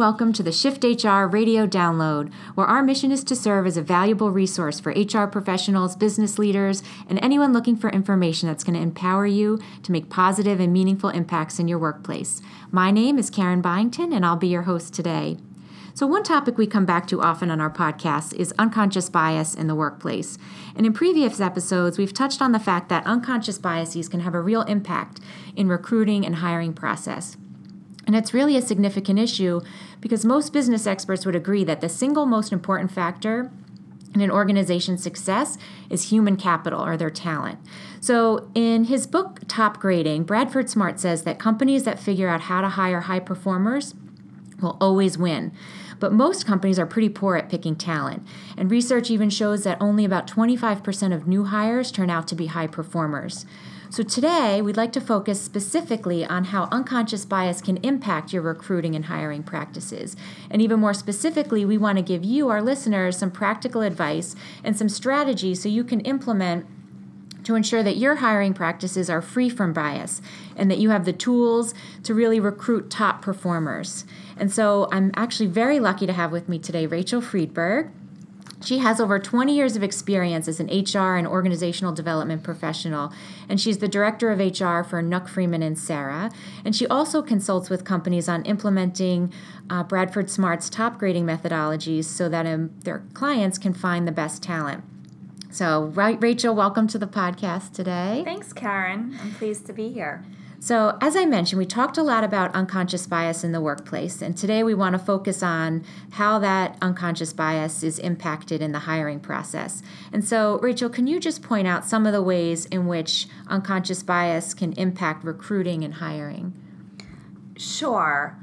welcome to the Shift HR radio download, where our mission is to serve as a valuable resource for HR professionals, business leaders, and anyone looking for information that's going to empower you to make positive and meaningful impacts in your workplace. My name is Karen Byington, and I'll be your host today. So, one topic we come back to often on our podcast is unconscious bias in the workplace. And in previous episodes, we've touched on the fact that unconscious biases can have a real impact in recruiting and hiring process. And it's really a significant issue because most business experts would agree that the single most important factor in an organization's success is human capital or their talent. So, in his book, Topgrading, Bradford Smart says that companies that figure out how to hire high performers will always win. But most companies are pretty poor at picking talent. And research even shows that only about 25% of new hires turn out to be high performers. So, today we'd like to focus specifically on how unconscious bias can impact your recruiting and hiring practices. And even more specifically, we want to give you, our listeners, some practical advice and some strategies so you can implement to ensure that your hiring practices are free from bias and that you have the tools to really recruit top performers. And so I'm actually very lucky to have with me today Rachel Freedberg. She has over 20 years of experience as an HR and organizational development professional, and she's the director of HR for Nukk-Freeman and Cerra. And she also consults with companies on implementing uh, Bradford Smart's Topgrading methodologies so that um, their clients can find the best talent. So, Rachel, welcome to the podcast today. Thanks, Karen. I'm pleased to be here. So, as I mentioned, we talked a lot about unconscious bias in the workplace, and today we want to focus on how that unconscious bias is impacted in the hiring process. And so, Rachel, can you just point out some of the ways in which unconscious bias can impact recruiting and hiring? Sure.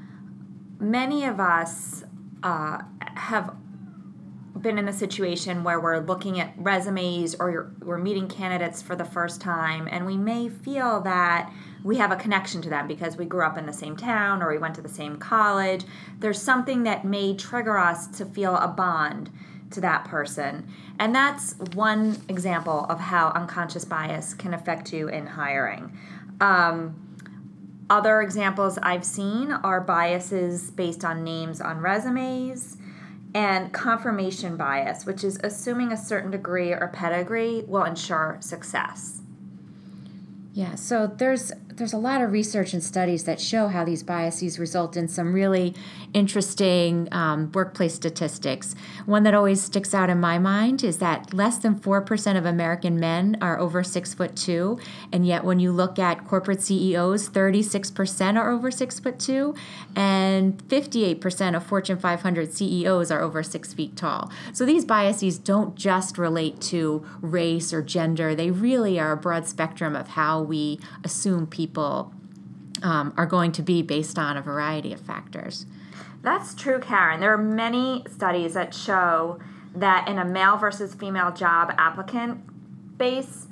Many of us uh, have been in a situation where we're looking at resumes or we're meeting candidates for the first time, and we may feel that we have a connection to them because we grew up in the same town or we went to the same college. There's something that may trigger us to feel a bond to that person. And that's one example of how unconscious bias can affect you in hiring. Um, other examples I've seen are biases based on names on resumes and confirmation bias, which is assuming a certain degree or pedigree will ensure success. Yeah, so there's there's a lot of research and studies that show how these biases result in some really interesting um, workplace statistics. One that always sticks out in my mind is that less than 4% of American men are over six foot two, and yet when you look at corporate CEOs, 36% are over six foot two, and 58% of Fortune 500 CEOs are over six feet tall. So these biases don't just relate to race or gender, they really are a broad spectrum of how we assume people people um, are going to be based on a variety of factors. That's true, Karen. There are many studies that show that in a male versus female job applicant base,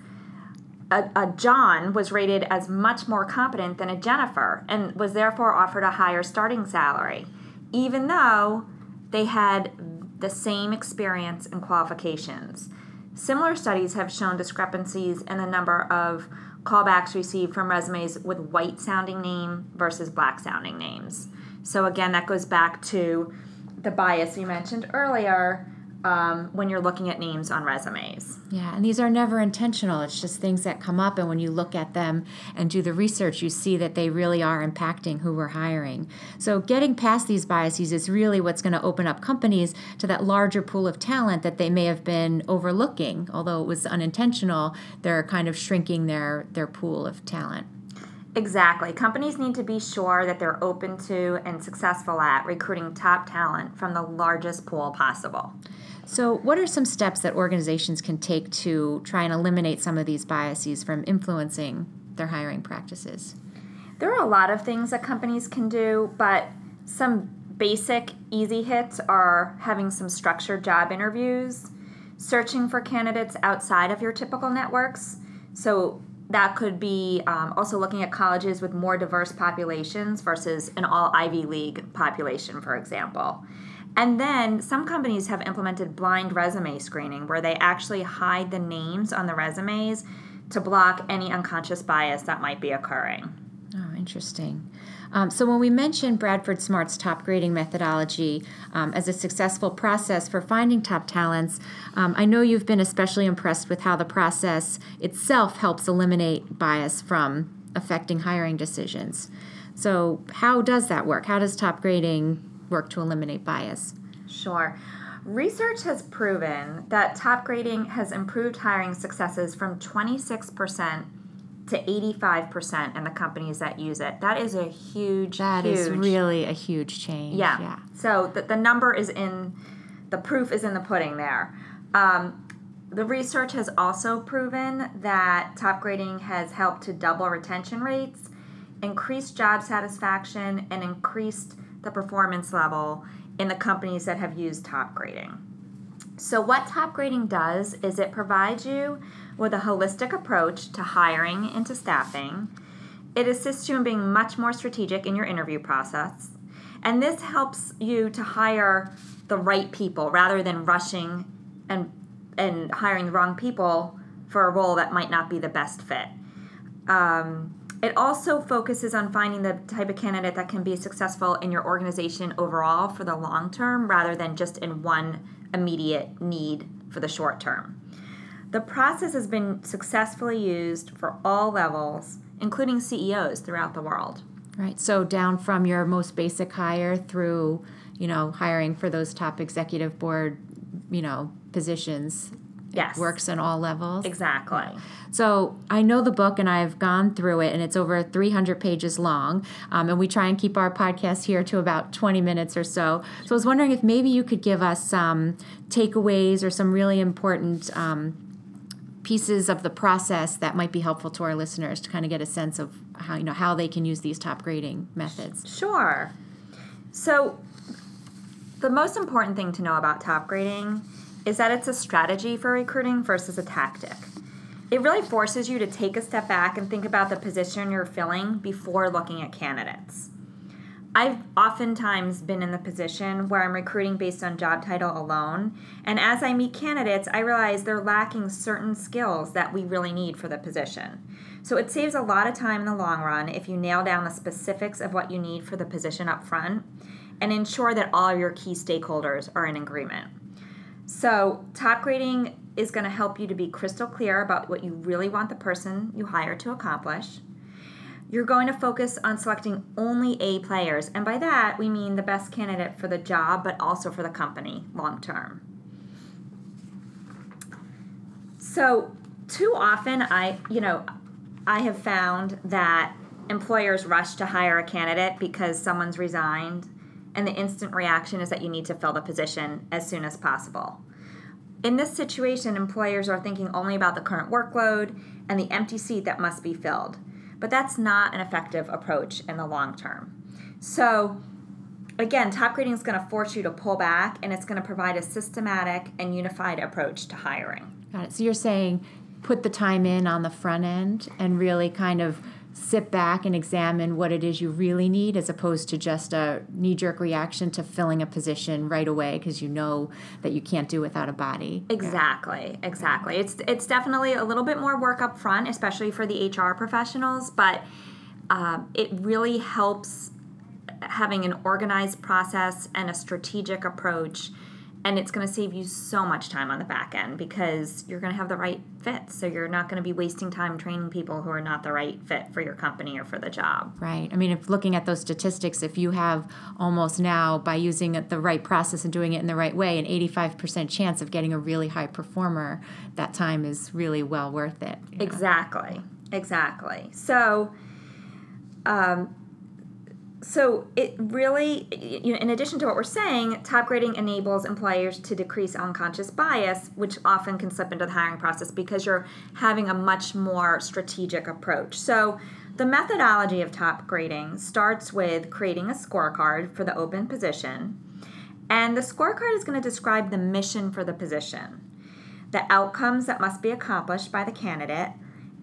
a, a, John was rated as much more competent than a Jennifer and was therefore offered a higher starting salary, even though they had the same experience and qualifications. Similar studies have shown discrepancies in the number of callbacks received from resumes with white sounding name versus black sounding names. So again, that goes back to the bias you mentioned earlier um, when you're looking at names on resumes. Yeah, and these are never intentional. It's just things that come up, and when you look at them and do the research, you see that they really are impacting who we're hiring. So, getting past these biases is really what's going to open up companies to that larger pool of talent that they may have been overlooking. Although it was unintentional, they're kind of shrinking their, their pool of talent. Exactly. Companies need to be sure that they're open to and successful at recruiting top talent from the largest pool possible. So, what are some steps that organizations can take to try and eliminate some of these biases from influencing their hiring practices? There are a lot of things that companies can do, but some basic easy hits are having some structured job interviews, searching for candidates outside of your typical networks. So, that could be um, also looking at colleges with more diverse populations versus an all Ivy League population, for example. And then some companies have implemented blind resume screening where they actually hide the names on the resumes to block any unconscious bias that might be occurring. Interesting. Um, so, when we mentioned Bradford Smart's Topgrading methodology um, as a successful process for finding top talents, um, I know you've been especially impressed with how the process itself helps eliminate bias from affecting hiring decisions. So, how does that work? How does Topgrading work to eliminate bias? Sure. Research has proven that Topgrading has improved hiring successes from 26% to 85% in the companies that use it. That is a huge, That huge, is really a huge change. yeah. Yeah. So the, the number is in, the proof is in the pudding there. Um, the research has also proven that Topgrading has helped to double retention rates, increase job satisfaction, and increased the performance level in the companies that have used Topgrading. So, what Topgrading does is it provides you with a holistic approach to hiring and to staffing. It assists you in being much more strategic in your interview process. And this helps you to hire the right people rather than rushing and, and hiring the wrong people for a role that might not be the best fit. Um, it also focuses on finding the type of candidate that can be successful in your organization overall for the long term rather than just in one immediate need for the short term. The process has been successfully used for all levels, including CEOs throughout the world. Right. So down from your most basic hire through, you know, hiring for those top executive board, you know, positions. It Yes. works in all levels. Exactly. So I know the book and I've gone through it, and it's over 300 pages long. Um, and we try and keep our podcast here to about 20 minutes or so. So I was wondering if maybe you could give us some takeaways or some really important um, pieces of the process that might be helpful to our listeners to kind of get a sense of how you know how they can use these Topgrading methods. Sure. So, the most important thing to know about Topgrading is that it's a strategy for recruiting versus a tactic. It really forces you to take a step back and think about the position you're filling before looking at candidates. I've oftentimes been in the position where I'm recruiting based on job title alone, and as I meet candidates, I realize they're lacking certain skills that we really need for the position. So it saves a lot of time in the long run if you nail down the specifics of what you need for the position up front and ensure that all of your key stakeholders are in agreement. So, Topgrading is going to help you to be crystal clear about what you really want the person you hire to accomplish. You're going to focus on selecting only A players, and by that we mean the best candidate for the job but also for the company long term. So, too often I, you know, I have found that employers rush to hire a candidate because someone's resigned and the instant reaction is that you need to fill the position as soon as possible. In this situation, employers are thinking only about the current workload and the empty seat that must be filled. But that's not an effective approach in the long term. So, again, Topgrading is going to force you to pull back and it's going to provide a systematic and unified approach to hiring. Got it. So you're saying put the time in on the front end and really kind of sit back and examine what it is you really need as opposed to just a knee jerk reaction to filling a position right away because you know that you can't do without a body. Exactly, exactly. It's it's definitely a little bit more work up front, especially for the HR professionals, but um, it really helps having an organized process and a strategic approach. And it's going to save you so much time on the back end because you're going to have the right fit. So you're not going to be wasting time training people who are not the right fit for your company or for the job. Right. I mean, if looking at those statistics, if you have almost now, by using the right process and doing it in the right way, an 85% chance of getting a really high performer, that time is really well worth it. you know? Exactly. Exactly. So, um, so it really, you know, in addition to what we're saying, Topgrading enables employers to decrease unconscious bias, which often can slip into the hiring process because you're having a much more strategic approach. So, the methodology of Topgrading starts with creating a scorecard for the open position, and the scorecard is going to describe the mission for the position, the outcomes that must be accomplished by the candidate,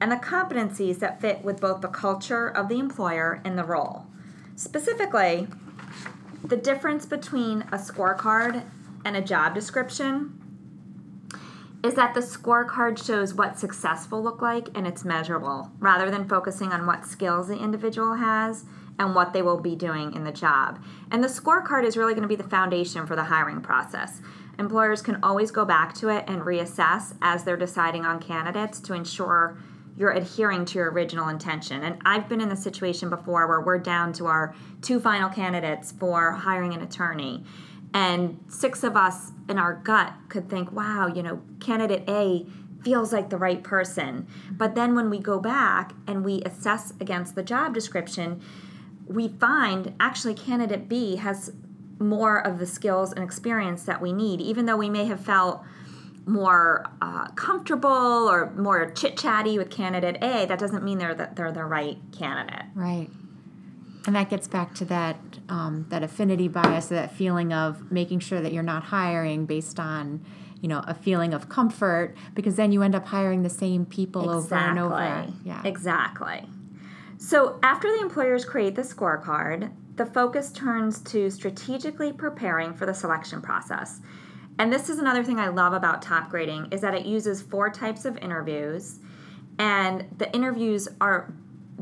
and the competencies that fit with both the culture of the employer and the role. Specifically, the difference between a scorecard and a job description is that the scorecard shows what successful look like and it's measurable rather than focusing on what skills the individual has and what they will be doing in the job. And the scorecard is really going to be the foundation for the hiring process. Employers can always go back to it and reassess as they're deciding on candidates to ensure you're adhering to your original intention. And I've been in the situation before where we're down to our two final candidates for hiring an attorney. And six of us in our gut could think, wow, you know, candidate A feels like the right person. But then when we go back and we assess against the job description, we find actually candidate B has more of the skills and experience that we need, even though we may have felt more uh, comfortable or more chit chatty with candidate A, that doesn't mean they're the, they're the right candidate. Right. And that gets back to that um, that affinity bias, that feeling of making sure that you're not hiring based on, you know, a feeling of comfort, because then you end up hiring the same people exactly. over and over. Yeah. Exactly. So after the employers create the scorecard, the focus turns to strategically preparing for the selection process. And this is another thing I love about Topgrading is that it uses four types of interviews and the interviews are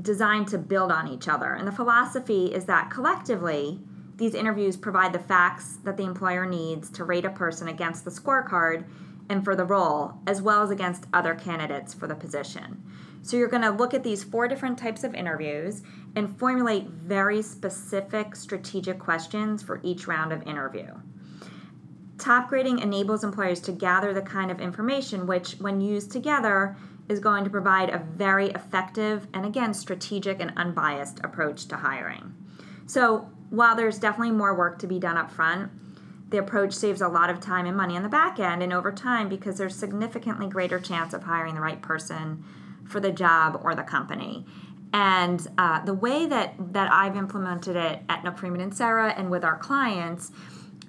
designed to build on each other. And the philosophy is that collectively these interviews provide the facts that the employer needs to rate a person against the scorecard and for the role, as well as against other candidates for the position. So you're going to look at these four different types of interviews and formulate very specific strategic questions for each round of interview. Topgrading enables employers to gather the kind of information which, when used together, is going to provide a very effective and again strategic and unbiased approach to hiring. So, while there's definitely more work to be done up front, the approach saves a lot of time and money on the back end and over time because there's significantly greater chance of hiring the right person for the job or the company. And uh, the way that, that I've implemented it at Nukk-Freeman and Cerra and with our clients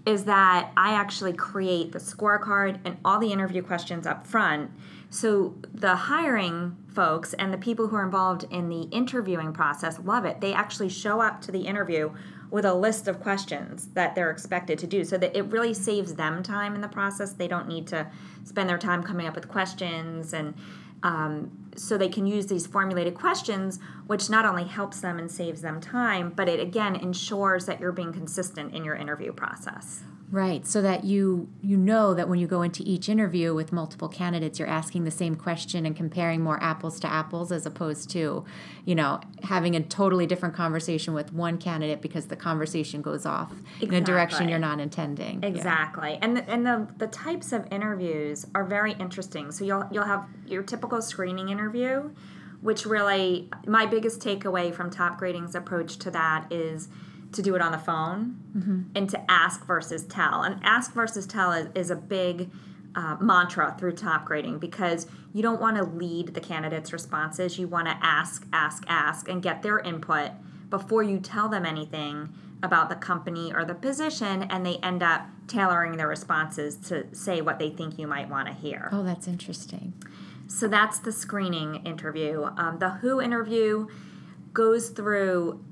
is that I actually create the scorecard and all the interview questions up front. So the hiring folks and the people who are involved in the interviewing process love it. They actually show up to the interview with a list of questions that they're expected to do so that it really saves them time in the process. They don't need to spend their time coming up with questions and um, so they can use these formulated questions, which not only helps them and saves them time, but it again ensures that you're being consistent in your interview process. Right, so that you you know that when you go into each interview with multiple candidates, you're asking the same question and comparing more apples to apples as opposed to, you know, having a totally different conversation with one candidate because the conversation goes off exactly. in a direction you're not intending. Exactly, yeah. and the, and the the types of interviews are very interesting. So you'll you'll have your typical screening interview, which really my biggest takeaway from Topgrading's approach to that is to do it on the phone mm-hmm. and to ask versus tell. And ask versus tell is, is a big uh, mantra through Topgrading because you don't want to lead the candidates' responses. You want to ask, ask, ask, and get their input before you tell them anything about the company or the position, and they end up tailoring their responses to say what they think you might want to hear. Oh, that's interesting. So that's the screening interview. Um, the Who interview goes through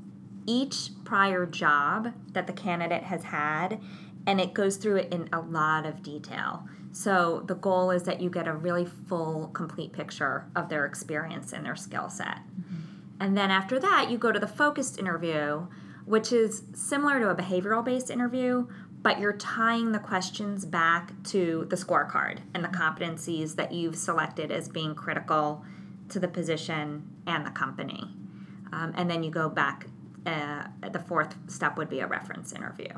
each prior job that the candidate has had and it goes through it in a lot of detail. So the goal is that you get a really full, complete picture of their experience and their skill set. Mm-hmm. And then after that, you go to the focused interview, which is similar to a behavioral based interview, but you're tying the questions back to the scorecard and the competencies that you've selected as being critical to the position and the company. Um, and then you go back uh, the fourth step would be a reference interview.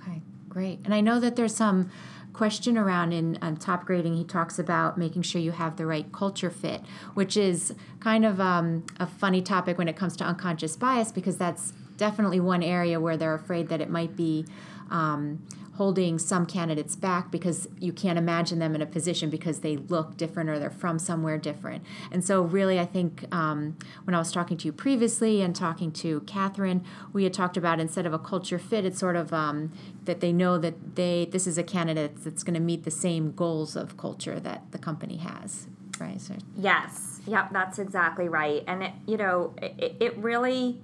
Okay, great. And I know that there's some question around in um, Topgrading he talks about making sure you have the right culture fit which is kind of um, a funny topic when it comes to unconscious bias because that's definitely one area where they're afraid that it might be um, holding some candidates back because you can't imagine them in a position because they look different or they're from somewhere different. And so, really, I think um, when I was talking to you previously and talking to Catherine, we had talked about instead of a culture fit, it's sort of um, that they know that they this is a candidate that's going to meet the same goals of culture that the company has. Right. So, yes. Yep. That's exactly right. And it, you know, it, it really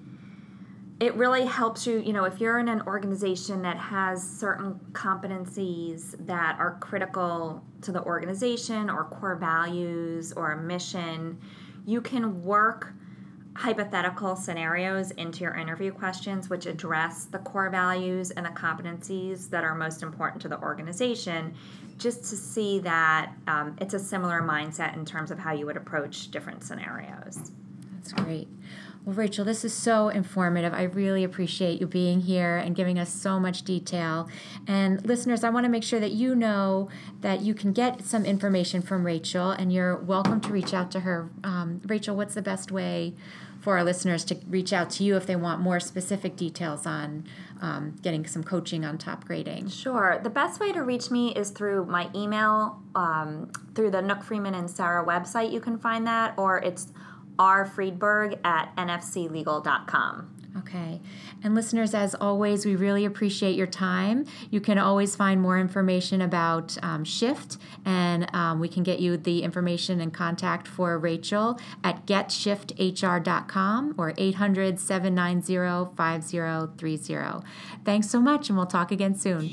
it really helps you, you know, if you're in an organization that has certain competencies that are critical to the organization or core values or a mission, you can work hypothetical scenarios into your interview questions, which address the core values and the competencies that are most important to the organization, just to see that um, it's a similar mindset in terms of how you would approach different scenarios. That's great. Well, Rachel, this is so informative. I really appreciate you being here and giving us so much detail. And listeners, I want to make sure that you know that you can get some information from Rachel, and you're welcome to reach out to her. Um, Rachel, what's the best way for our listeners to reach out to you if they want more specific details on um, getting some coaching on Topgrading? Sure. The best way to reach me is through my email, um, through the Nukk-Freeman and Cerra website. You can find that, or it's rfreedberg at nfclegal.com. Okay. And listeners, as always, we really appreciate your time. You can always find more information about um, Shift, and um, we can get you the information and contact for Rachel at getShiftHR.com or 800 790 5030. Thanks so much, and we'll talk again soon.